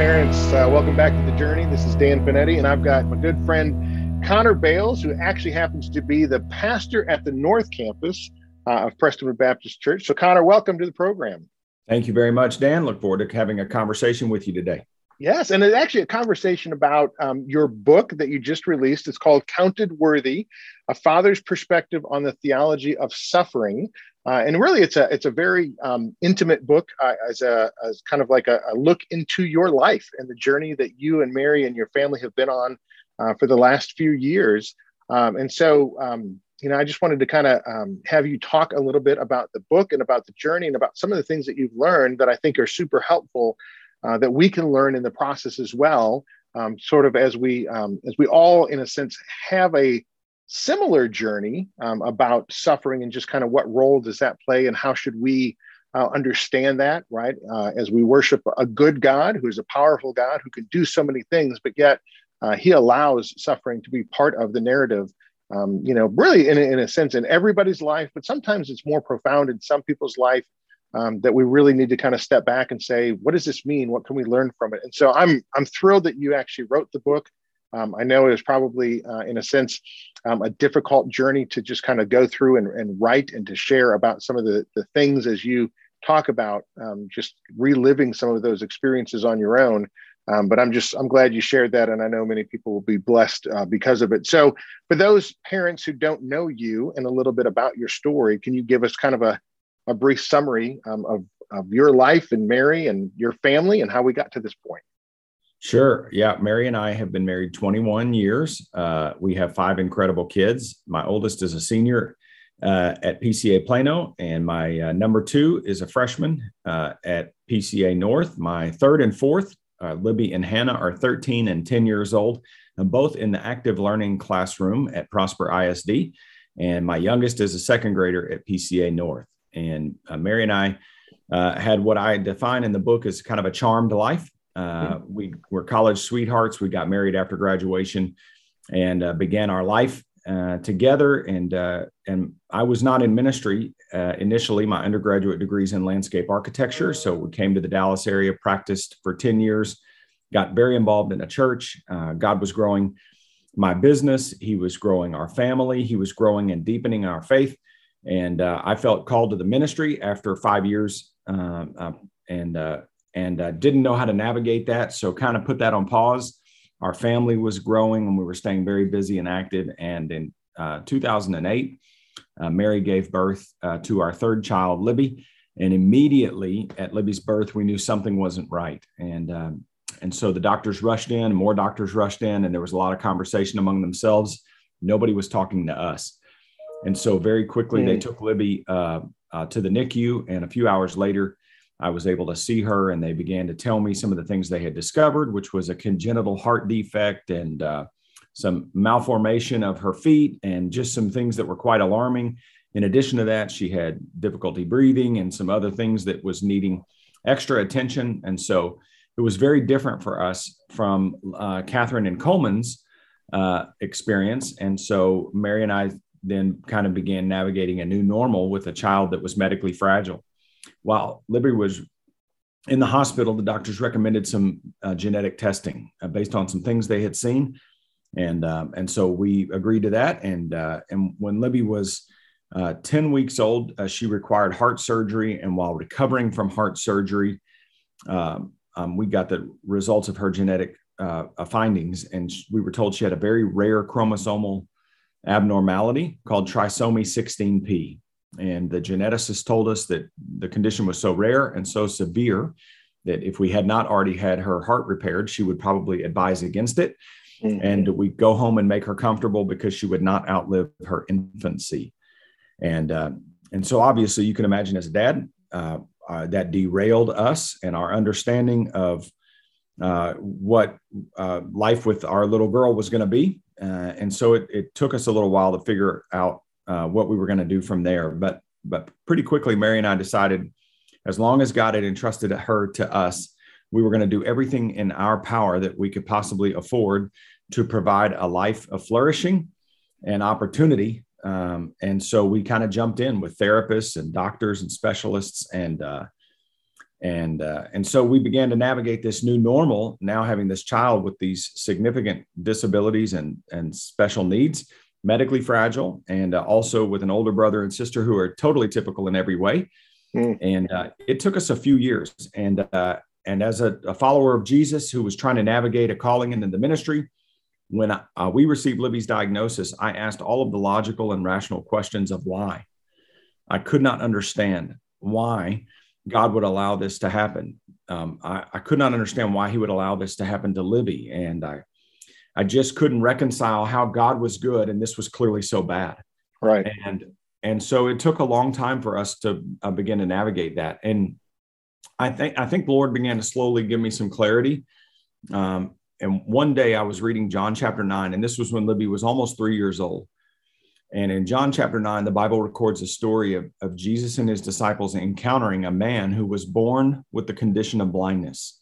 parents. Uh, welcome back to the journey. This is Dan Finetti, and I've got my good friend Connor Bales, who actually happens to be the pastor at the North Campus uh, of Prestonwood Baptist Church. So, Connor, welcome to the program. Thank you very much, Dan. Look forward to having a conversation with you today. Yes, and it's actually a conversation about um, your book that you just released. It's called Counted Worthy: A Father's Perspective on the Theology of Suffering. Uh, and really, it's a it's a very um, intimate book uh, as a as kind of like a, a, look into your life and the journey that you and Mary and your family have been on uh, for the last few years. Um, and so, um, you know, I just wanted to kind of um, have you talk a little bit about the book and about the journey and about some of the things that you've learned that I think are super helpful uh, that we can learn in the process as well. Um, sort of as we um, as we all, in a sense, have a similar journey um, about suffering and just kind of what role does that play and how should we uh, understand that right uh, as we worship a good God who is a powerful God who can do so many things, but yet uh, He allows suffering to be part of the narrative. Um, you know, really in, in a sense in everybody's life, but sometimes it's more profound in some people's life um, that we really need to kind of step back and say, what does this mean? What can we learn from it? And so I'm I'm thrilled that you actually wrote the book. Um, I know it was probably, uh, in a sense, um, a difficult journey to just kind of go through and, and, write and to share about some of the, the things as you talk about um, just reliving some of those experiences on your own. Um, but I'm just I'm glad you shared that, and I know many people will be blessed uh, because of it. So, for those parents who don't know you and a little bit about your story, can you give us kind of a a brief summary um, of, of your life and Mary and your family and how we got to this point. Sure. Yeah. Mary and I have been married 21 years. Uh, we have five incredible kids. My oldest is a senior uh, at PCA Plano, and my uh, number two is a freshman uh, at PCA North. My third and fourth, uh, Libby and Hannah, are 13 and 10 years old, and both in the active learning classroom at Prosper ISD. And my youngest is a second grader at PCA North. And uh, Mary and I had what I define in the book as kind of a charmed life. Uh. We were college sweethearts. We got married after graduation and uh, began our life uh, together. And uh, and I was not in ministry initially. My undergraduate degree is in landscape architecture, so we came to the Dallas area, practiced for ten years, got very involved in a church. God was growing my business. He was growing our family. He was growing and deepening our faith. And uh, I felt called to the ministry after five years um, uh, and, uh, and uh, didn't know how to navigate that. So kind of put that on pause. Our family was growing and we were staying very busy and active. And in uh, 2008, uh, Mary gave birth to our third child, Libby. And immediately at Libby's birth, we knew something wasn't right. And um, and so the doctors rushed in, more doctors rushed in, and there was a lot of conversation among themselves. Nobody was talking to us. And so very quickly, mm. they took Libby uh, uh, to the NICU. And a few hours later, I was able to see her, and they began to tell me some of the things they had discovered, which was a congenital heart defect and uh, some malformation of her feet, and just some things that were quite alarming. In addition to that, she had difficulty breathing and some other things that was needing extra attention. And so it was very different for us from uh, Catherine and Coleman's uh, experience. And so Mary and I then kind of began navigating a new normal with a child that was medically fragile. While Libby was in the hospital, the doctors recommended some uh, genetic testing uh, based on some things they had seen, and um, and so we agreed to that. And uh, and when Libby was uh, ten weeks old, uh, she required heart surgery, and while recovering from heart surgery, um, um, we got the results of her genetic uh, findings, and we were told she had a very rare chromosomal abnormality called trisomy 16p. And the geneticist told us that the condition was so rare and so severe that if we had not already had her heart repaired, she would probably advise against it. Mm-hmm. And we go home and make her comfortable because she would not outlive her infancy. And uh, and so obviously you can imagine as a dad uh, uh, that derailed us and our understanding of uh, what uh, life with our little girl was going to be. Uh, and so it, it, took us a little while to figure out uh, what we were going to do from there. But but pretty quickly, Mary and I decided, as long as God had entrusted her to us, we were going to do everything in our power that we could possibly afford to provide a life of flourishing and opportunity. Um, and so we kind of jumped in with therapists and doctors and specialists and uh, And, uh, and so we began to navigate this new normal, now having this child with these significant disabilities and, and special needs, medically fragile, and uh, also with an older brother and sister who are totally typical in every way. Mm. And uh, it took us a few years. And, uh, and as a, a, follower of Jesus who was trying to navigate a calling into the ministry, when I, uh, we received Libby's diagnosis, I asked all of the logical and rational questions of why. I could not understand why God would allow this to happen. Um, I, I, could not understand why He would allow this to happen to Libby, and I, I just couldn't reconcile how God was good and this was clearly so bad. Right. And and so it took a long time for us to uh, begin to navigate that. And I think I think the Lord began to slowly give me some clarity. Um, and one day I was reading John chapter nine, and this was when Libby was almost three years old. And in John chapter 9, the Bible records a story of, of Jesus and his disciples encountering a man who was born with the condition of blindness.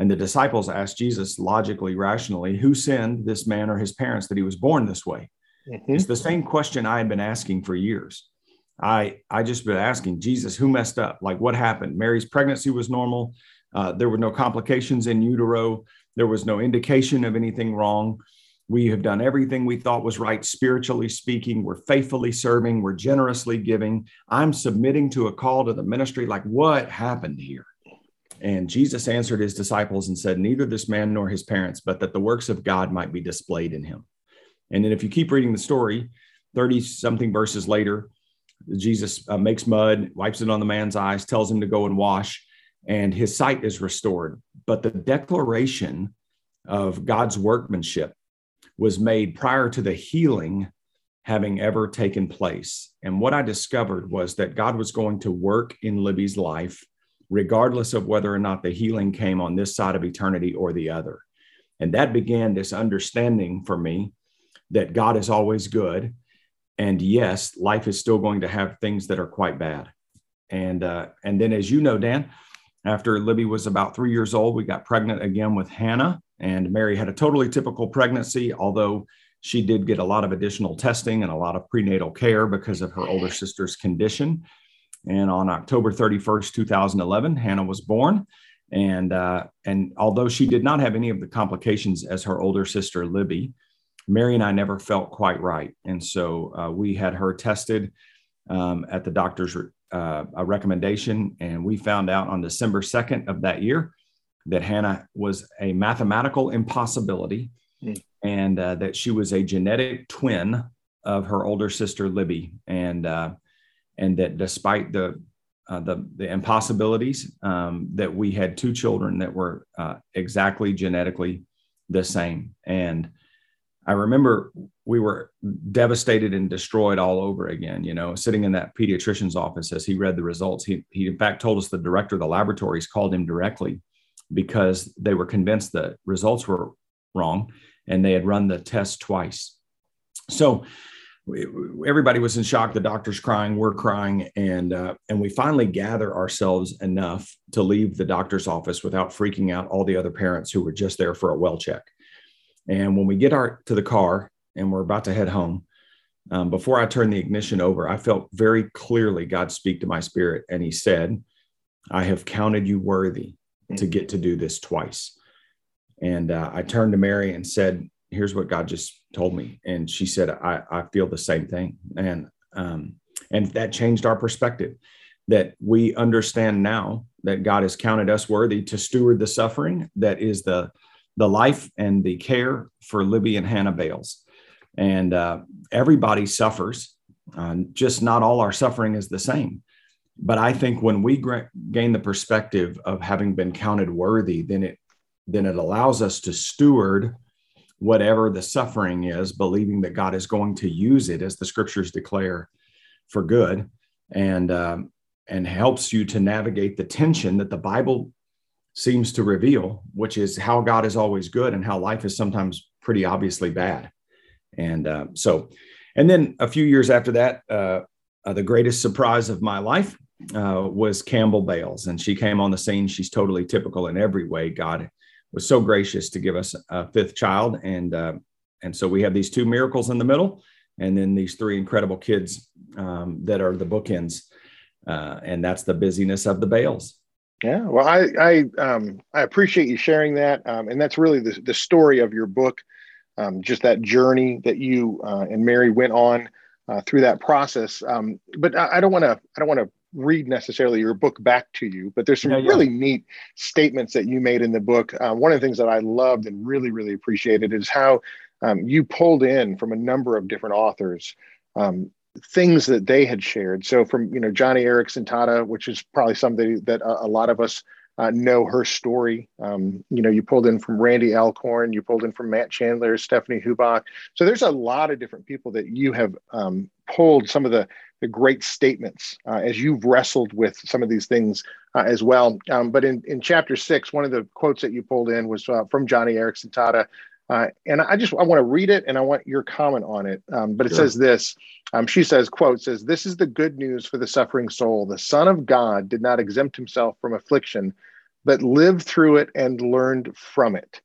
And the disciples asked Jesus logically, rationally, who sinned this man or his parents that he was born this way? Mm-hmm. It's the same question I had been asking for years. I I just been asking Jesus, who messed up? Like what happened? Mary's pregnancy was normal. Uh, there were no complications in utero. There was no indication of anything wrong. We have done everything we thought was right, spiritually speaking. We're faithfully serving. We're generously giving. I'm submitting to a call to the ministry. Like, what happened here? And Jesus answered his disciples and said, Neither this man nor his parents, but that the works of God might be displayed in him. And then if you keep reading the story, 30 something verses later, Jesus uh, makes mud, wipes it on the man's eyes, tells him to go and wash, and his sight is restored. But the declaration of God's workmanship was made prior to the healing having ever taken place. And what I discovered was that God was going to work in Libby's life, regardless of whether or not the healing came on this side of eternity or the other. And that began this understanding for me that God is always good. And yes, life is still going to have things that are quite bad. And, uh, and then, as you know, Dan, after Libby was about three years old, we got pregnant again with Hannah. And Mary had a totally typical pregnancy, although she did get a lot of additional testing and a lot of prenatal care because of her older sister's condition. And on October 31st, 2011, Hannah was born. And, uh, and although she did not have any of the complications as her older sister, Libby, Mary and I never felt quite right. And so uh, we had her tested um, at the doctor's uh, recommendation. And we found out on December 2nd of that year that Hannah was a mathematical impossibility mm. and uh, that she was a genetic twin of her older sister Libby, and uh, and that despite the uh, the, the impossibilities, um, that we had two children that were uh, exactly genetically the same. And I remember we were devastated and destroyed all over again. You know, sitting in that pediatrician's office as he read the results, he he in fact told us the director of the laboratories called him directly because they were convinced that results were wrong and they had run the test twice. So everybody was in shock. The doctor's crying, we're crying, and uh, and we finally gather ourselves enough to leave the doctor's office without freaking out all the other parents who were just there for a well check. And when we get our to the car and we're about to head home, um, before I turned the ignition over, I felt very clearly God speak to my spirit, and He said, "I have counted you worthy to get to do this twice. And uh, I turned to Mary and said, Here's what God just told me. And she said, I, I feel the same thing. And, um, and that changed our perspective that we understand now that God has counted us worthy to steward the suffering that is the, the life and the care for Libby and Hannah Bales. And uh, everybody suffers, uh, just not all our suffering is the same but I think when we gain the perspective of having been counted worthy, then it then it allows us to steward whatever the suffering is, believing that God is going to use it, as the scriptures declare, for good, and um, and helps you to navigate the tension that the Bible seems to reveal, which is how God is always good and how life is sometimes pretty obviously bad. And uh, so, and then a few years after that, uh, uh, the greatest surprise of my life uh, was Campbell Bales, and she came on the scene. She's totally typical in every way. God was so gracious to give us a fifth child, and uh, and so we have these two miracles in the middle, and then these three incredible kids um, that are the bookends, uh, and that's the busyness of the Bales. Yeah, well, I I um, I appreciate you sharing that, um, and that's really the the story of your book, um, just that journey that you uh, and Mary went on uh, through that process. Um, but I, I don't want to I don't want to read necessarily your book back to you, but there's some yeah, yeah. really neat statements that you made in the book. Uh, one of the things that I loved and really really appreciated is how um, you pulled in from a number of different authors um, things that they had shared. So from you know Joni Eareckson Tada, which is probably somebody that a, a lot of us uh, know her story. Um, you know, you pulled in from Randy Alcorn, you pulled in from Matt Chandler, Stephanie Hubach. So there's a lot of different people that you have um, pulled some of the the great statements uh, as you've wrestled with some of these things uh, as well. Um, but in, in chapter six, one of the quotes that you pulled in was uh, from Joni Eareckson Tada, uh, and I just I want to read it and I want your comment on it. Um, but it sure. says this. Um, she says, "quote says This is the good news for the suffering soul. The Son of God did not exempt himself from affliction, but lived through it and learned from it."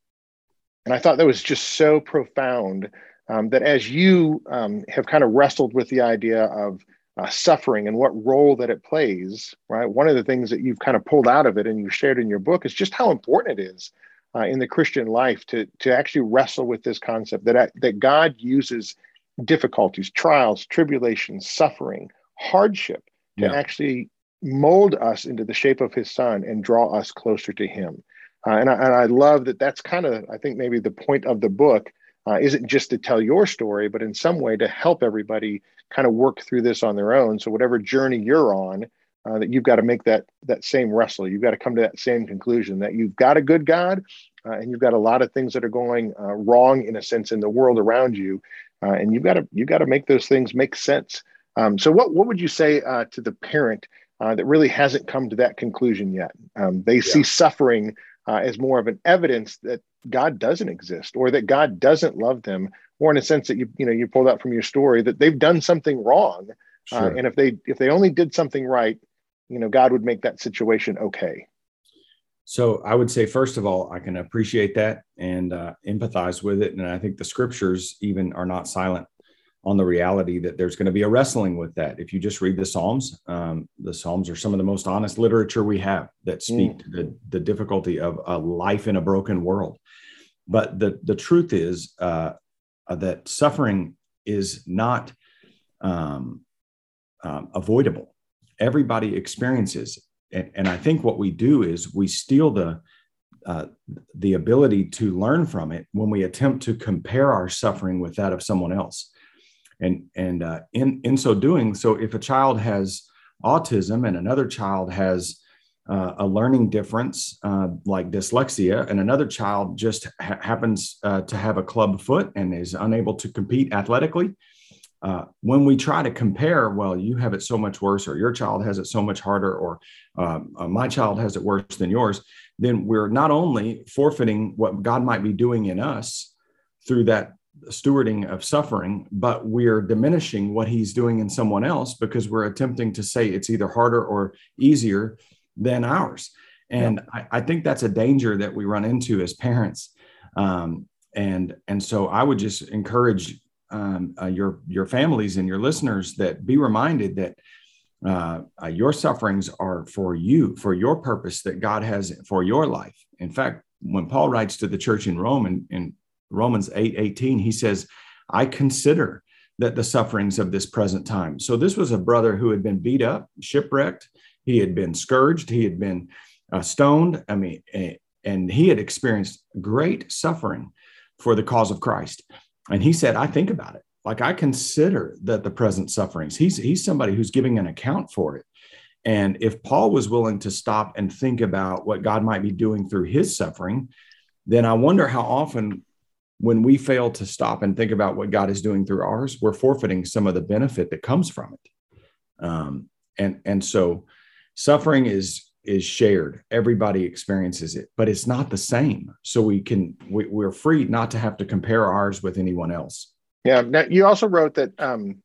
And I thought that was just so profound. Um, that as you um, have kind of wrestled with the idea of uh, suffering and what role that it plays, right? One of the things that you've kind of pulled out of it and you shared in your book is just how important it is uh, in the Christian life to to actually wrestle with this concept that that God uses difficulties, trials, tribulations, suffering, hardship to yeah. actually mold us into the shape of His Son and draw us closer to Him. Uh, and, I, and I love that. That's kind of I think maybe the point of the book uh, isn't just to tell your story, but in some way to help everybody kind of work through this on their own. So whatever journey you're on, uh, that you've got to make that that same wrestle. You've got to come to that same conclusion that you've got a good God, uh, and you've got a lot of things that are going uh, wrong in a sense in the world around you, uh, and you've got to you've got to make those things make sense. Um, so, what what would you say uh, to the parent that really hasn't come to that conclusion yet? Um, they yeah. see suffering as more of an evidence that God doesn't exist, or that God doesn't love them, or in a sense that you you know you pulled out from your story that they've done something wrong. Sure. and if they if they only did something right, you know god would make that situation okay. So i would say first of all i can appreciate that and uh, empathize with it. And i think the scriptures even are not silent on the reality that there's going to be a wrestling with that. If you just read the psalms um, the psalms are some of the most honest literature we have that speak mm. to the, the difficulty of a life in a broken world. But the, the truth is uh, uh, that suffering is not um, um, avoidable everybody experiences. And, and I think what we do is we steal the uh, the ability to learn from it when we attempt to compare our suffering with that of someone else. And and uh, in in so doing, so if a child has autism and another child has uh, a learning difference uh, like dyslexia, and another child just ha- happens uh, to have a club foot and is unable to compete athletically, uh, when we try to compare, well, you have it so much worse, or your child has it so much harder, or um, uh, my child has it worse than yours, then we're not only forfeiting what God might be doing in us through that stewarding of suffering, but we're diminishing what he's doing in someone else because we're attempting to say it's either harder or easier than ours. And yeah. I, I, think that's a danger that we run into as parents. Um, and and so I would just encourage um, uh, your your families and your listeners that be reminded that uh, uh, your sufferings are for you, for your purpose that God has for your life. In fact, when Paul writes to the church in Rome in, in Romans 8 18, he says, I consider that the sufferings of this present time. So this was a brother who had been beat up, shipwrecked, he had been scourged, he had been uh, stoned. I mean, and he had experienced great suffering for the cause of Christ. And he said, I think about it. Like I consider that the present sufferings, he's, he's somebody who's giving an account for it. And if Paul was willing to stop and think about what God might be doing through his suffering, then I wonder how often when we fail to stop and think about what God is doing through ours, we're forfeiting some of the benefit that comes from it. Um, and, and so suffering is is shared. Everybody experiences it but it's not the same. So we can we, we're free not to have to compare ours with anyone else. Yeah. Now you also wrote that um,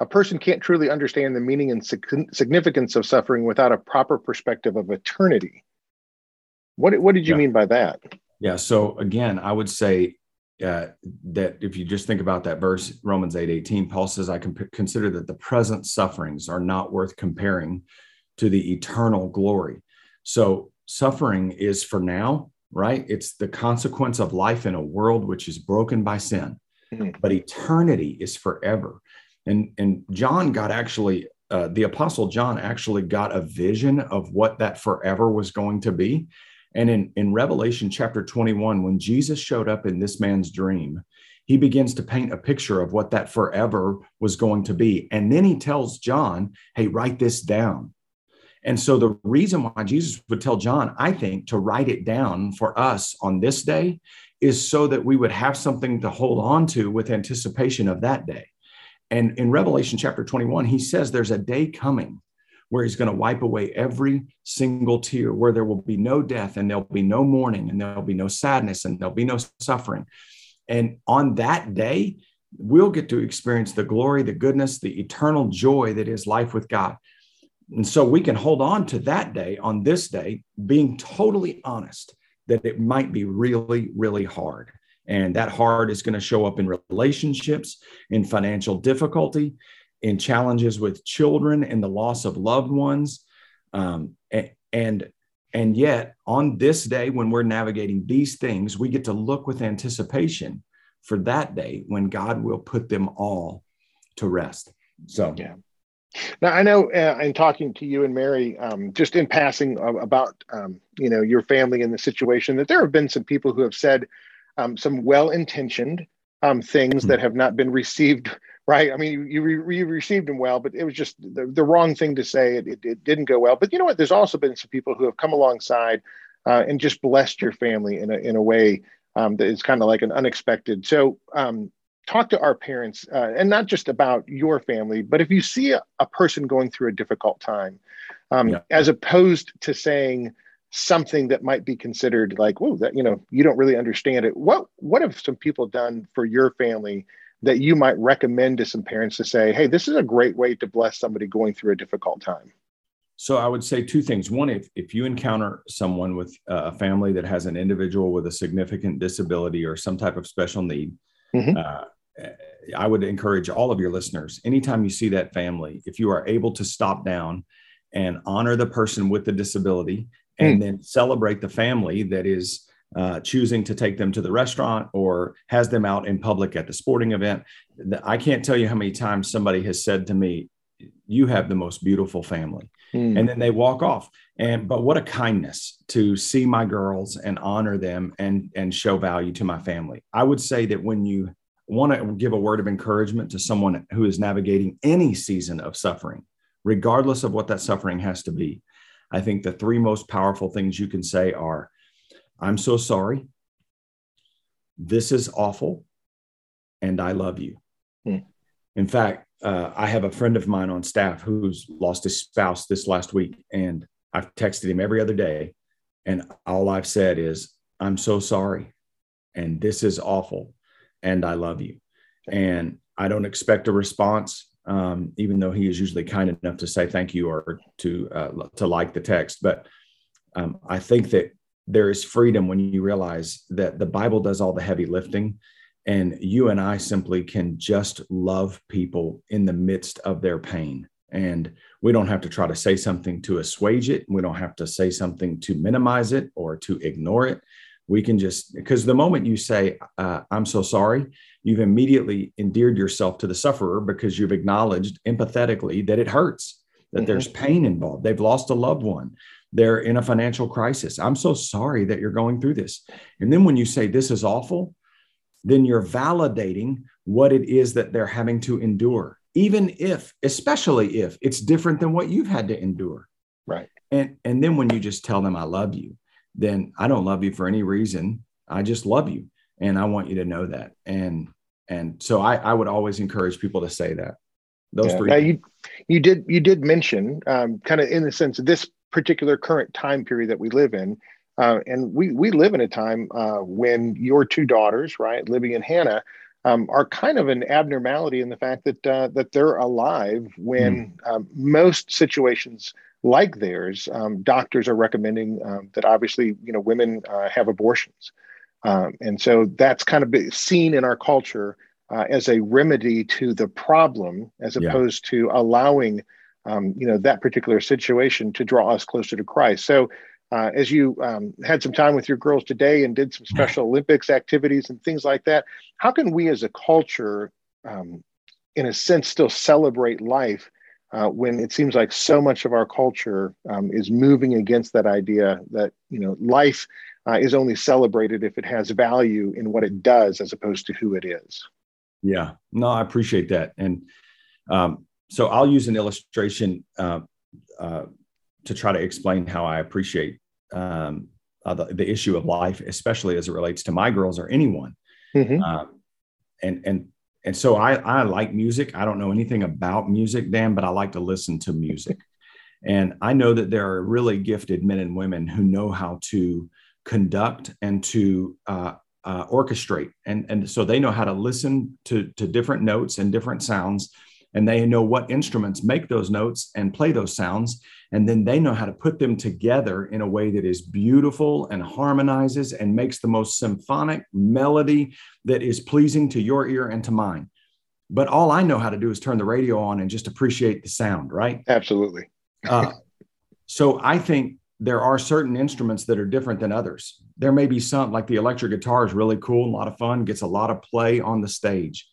a person can't truly understand the meaning and significance of suffering without a proper perspective of eternity. What, what did you yeah. mean by that? Yeah. So again i would say uh, that if you just think about that verse romans 8 18 paul says i can consider that the present sufferings are not worth comparing to the eternal glory. So suffering is for now, right? It's the consequence of life in a world which is broken by sin, mm-hmm. but eternity is forever. And, and John got actually, uh, the apostle John actually got a vision of what that forever was going to be. And in, in Revelation chapter 21, when Jesus showed up in this man's dream, he begins to paint a picture of what that forever was going to be. And then he tells John, hey, write this down. And so the reason why Jesus would tell John, I think, to write it down for us on this day is so that we would have something to hold on to with anticipation of that day. And in Revelation chapter 21, he says there's a day coming where he's going to wipe away every single tear, where there will be no death and there'll be no mourning and there'll be no sadness and there'll be no suffering. And on that day, we'll get to experience the glory, the goodness, the eternal joy that is life with God. And so we can hold on to that day on this day, being totally honest that it might be really, really hard. And that hard is going to show up in relationships, in financial difficulty, in challenges with children, and the loss of loved ones. Um, and and yet, on this day, when we're navigating these things, we get to look with anticipation for that day when God will put them all to rest. So, yeah. Now I know uh, in talking to you and Mary, um, just in passing uh, about um, you know your family and the situation, that there have been some people who have said um, some well-intentioned um, things mm-hmm. that have not been received right. I mean, you, re- you received them well, but it was just the, the wrong thing to say. It, it, it, didn't go well. But you know what? There's also been some people who have come alongside uh, and just blessed your family in a in a way um, that is kind of like an unexpected. So um, talk to our parents uh, and not just about your family, but if you see a, a person going through a difficult time, um, yeah. as opposed to saying something that might be considered like, "Whoa, that you know, you don't really understand it." What what have some people done for your family that you might recommend to some parents to say, "Hey, this is a great way to bless somebody going through a difficult time"? So I would say two things. One, if, if you encounter someone with a family that has an individual with a significant disability or some type of special need, mm-hmm. uh, I would encourage all of your listeners, anytime you see that family, if you are able to stop down and honor the person with the disability and mm. then celebrate the family that is uh, choosing to take them to the restaurant or has them out in public at the sporting event. I can't tell you how many times somebody has said to me, You have the most beautiful family. Mm. And then they walk off. And but what a kindness to see my girls and honor them and and show value to my family. I would say that when you want to give a word of encouragement to someone who is navigating any season of suffering, regardless of what that suffering has to be, I think the three most powerful things you can say are I'm so sorry. This is awful. And I love you. Hmm. In fact, uh, I have a friend of mine on staff who's lost his spouse this last week, and I've texted him every other day. And all I've said is, I'm so sorry. And this is awful. And I love you. And I don't expect a response, um, even though he is usually kind enough to say thank you or to uh, to like the text. But um, I think that there is freedom when you realize that the Bible does all the heavy lifting and you and I simply can just love people in the midst of their pain. And we don't have to try to say something to assuage it. We don't have to say something to minimize it or to ignore it. We can just, because the moment you say, uh, I'm so sorry, you've immediately endeared yourself to the sufferer because you've acknowledged empathetically that it hurts, that mm-hmm. there's pain involved. They've lost a loved one they're in a financial crisis. I'm so sorry that you're going through this. And then when you say this is awful, then you're validating what it is that they're having to endure, even if, especially if it's different than what you've had to endure. Right. And and then when you just tell them I love you, then I don't love you for any reason. I just love you. And I want you to know that. And and so I, I would always encourage people to say that. Those yeah. three. Now you you did you did mention um, kind of in the sense of this particular current time period that we live in. Uh, and we we live in a time uh, when your two daughters, right, Libby and Hannah, um, are kind of an abnormality in the fact that uh, that they're alive when mm. um, most situations like theirs, um, doctors are recommending um, that obviously you know women uh, have abortions, um, and so that's kind of seen in our culture uh, as a remedy to the problem, as yeah. opposed to allowing um, you know that particular situation to draw us closer to Christ. So uh, as you um, had some time with your girls today and did some special Olympics activities and things like that, how can we as a culture, um, in a sense, still celebrate life uh, when it seems like so much of our culture um, is moving against that idea that you know life uh, is only celebrated if it has value in what it does as opposed to who it is. Yeah, no, I appreciate that, and um, so I'll use an illustration uh, uh to try to explain how I appreciate um, uh, the, the, issue of life, especially as it relates to my girls or anyone. Mm-hmm. Um, and and and so I, I like music. I don't know anything about music, Dan, but I like to listen to music. And I know that there are really gifted men and women who know how to conduct and to uh, uh, orchestrate. And, and so they know how to listen to, to different notes and different sounds. And they know what instruments make those notes and play those sounds. And then they know how to put them together in a way that is beautiful and harmonizes and makes the most symphonic melody that is pleasing to your ear and to mine. But all I know how to do is turn the radio on and just appreciate the sound, right? Absolutely. uh, so I think there are certain instruments that are different than others. There may be some, like the electric guitar is really cool, and a lot of fun, gets a lot of play on the stage.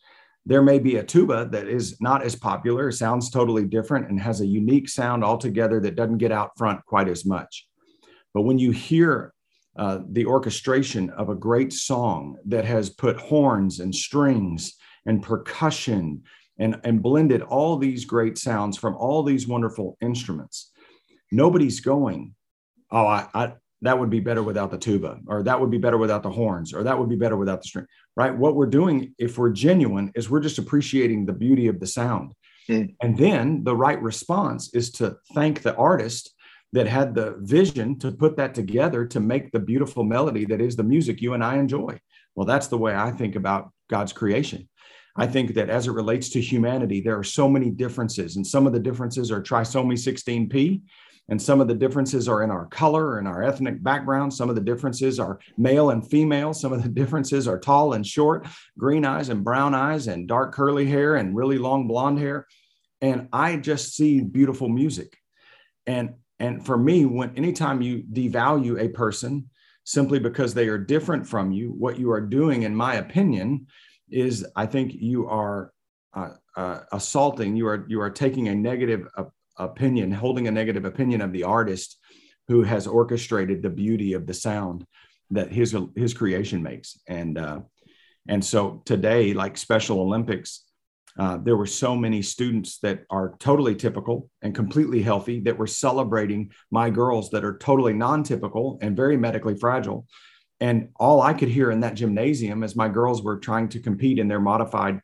There may be a tuba that is not as popular, sounds totally different, and has a unique sound altogether that doesn't get out front quite as much. But when you hear uh, the orchestration of a great song that has put horns and strings and percussion and, and blended all these great sounds from all these wonderful instruments, nobody's going, Oh, I, I that would be better without the tuba, or that would be better without the horns, or that would be better without the string, right? What we're doing, if we're genuine, is we're just appreciating the beauty of the sound. Mm. And then the right response is to thank the artist that had the vision to put that together to make the beautiful melody that is the music you and I enjoy. Well, that's the way I think about God's creation. I think that as it relates to humanity, there are so many differences, and some of the differences are trisomy 16p, and some of the differences are in our color and our ethnic background. Some of the differences are male and female. Some of the differences are tall and short, green eyes and brown eyes, and dark curly hair and really long blonde hair. And I just see beautiful music. And and for me, when anytime you devalue a person simply because they are different from you, what you are doing, in my opinion, is I think you are uh, uh, assaulting. You are you are taking a negative uh, opinion, holding a negative opinion of the artist who has orchestrated the beauty of the sound that his his creation makes. And uh, and so today, like Special Olympics, uh, there were so many students that are totally typical and completely healthy that were celebrating my girls that are totally non-typical and very medically fragile. And all I could hear in that gymnasium as my girls were trying to compete in their modified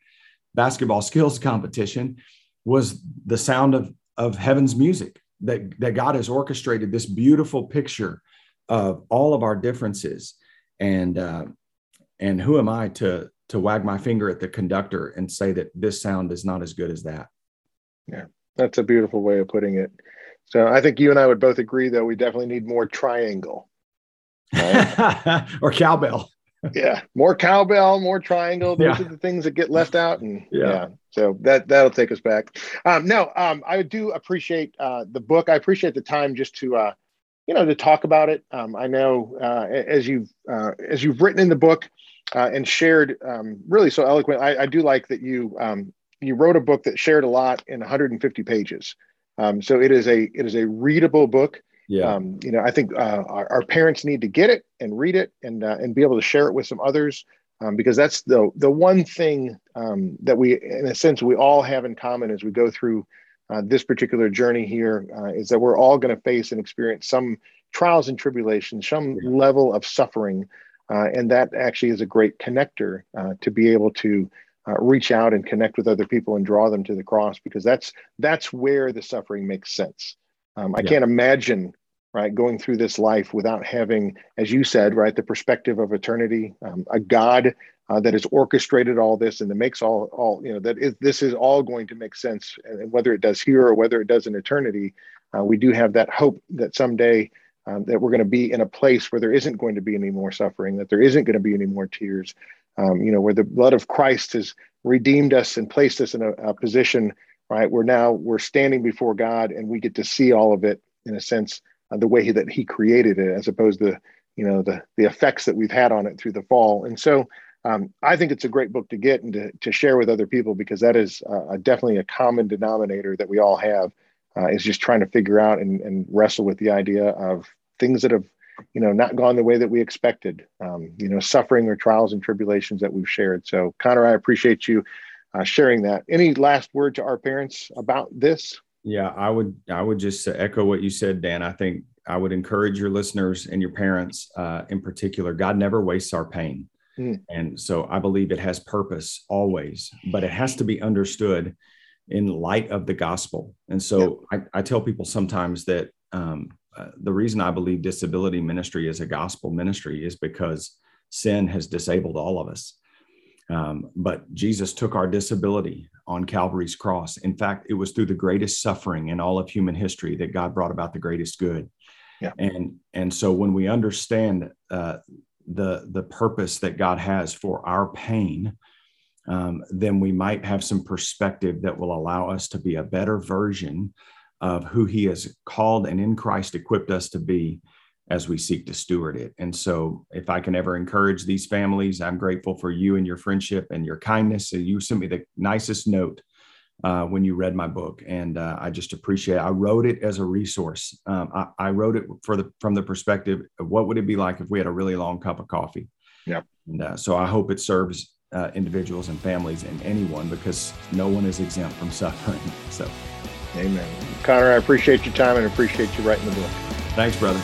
basketball skills competition was the sound of of heaven's music that, that God has orchestrated this beautiful picture of all of our differences. And, uh, and who am I to, to wag my finger at the conductor and say that this sound is not as good as that? Yeah, that's a beautiful way of putting it. So I think you and I would both agree that we definitely need more triangle. Right? or cowbell yeah, more cowbell, more triangle. Those yeah. are the things that get left out, and yeah. yeah. so that that'll take us back. Um, no, um, I do appreciate uh, the book. I appreciate the time just to, uh, you know, to talk about it. Um, I know uh, as you've uh, as you've written in the book uh, and shared um, really so eloquent. I, I, do like that you um, you wrote a book that shared a lot in 150 pages. Um, so it is a it is a readable book. Yeah. Um, you know, I think uh, our, our, parents need to get it and read it and uh, and be able to share it with some others um, because that's the the one thing um, that we, in a sense, we all have in common as we go through uh, this particular journey here uh, is that we're all going to face and experience some trials and tribulations, some yeah. level of suffering, uh, and that actually is a great connector uh, to be able to. reach out and connect with other people and draw them to the cross because that's that's where the suffering makes sense. Um, I yeah. can't imagine right going through this life without having as you said right the perspective of eternity um, a god uh, that has orchestrated all this and that makes all all you know that is, this is all going to make sense and whether it does here or whether it does in eternity uh, we do have that hope that someday um, that we're going to be in a place where there isn't going to be any more suffering that there isn't going to be any more tears um, you know where the blood of christ has redeemed us and placed us in a, a position right where now we're standing before god and we get to see all of it in a sense uh, the way that he created it, as opposed to you know the the effects that we've had on it through the fall. And so um, I think it's a great book to get and to, to share with other people because that is uh, definitely a common denominator that we all have uh, is just trying to figure out and, and, wrestle with the idea of things that have you know not gone the way that we expected um, you know suffering or trials and tribulations that we've shared. So connor i appreciate you uh, sharing that. Any last word to our parents about this yeah i would i would just echo what you said dan i think i would encourage your listeners and your parents uh, in particular god never wastes our pain mm. and so i believe it has purpose always but it has to be understood in light of the gospel and so I, I, tell people sometimes that um, uh, the reason I believe disability ministry is a gospel ministry is because sin has disabled all of us. Um, but Jesus took our disability on Calvary's cross. In fact, it was through the greatest suffering in all of human history that God brought about the greatest good. Yeah. And and so when we understand uh, the the purpose that God has for our pain, um, then we might have some perspective that will allow us to be a better version of who he has called and in Christ equipped us to be as we seek to steward it. And so, if I can ever encourage these families, I'm grateful for you and your friendship and your kindness. So you sent me the nicest note uh, when you read my book, and uh, I just appreciate. It. I wrote it as a resource. Um, I, I, wrote it for the from the perspective of what would it be like if we had a really long cup of coffee. Yeah. And uh, so I hope it serves uh, individuals and families and anyone because no one is exempt from suffering. So. Amen. Connor, I appreciate your time and appreciate you writing the book. Thanks, brother.